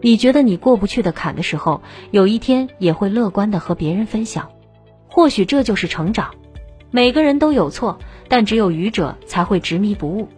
你觉得你过不去的坎的时候有一天也会乐观的和别人分享。或许这就是成长。每个人都有错但只有愚者才会执迷不悟。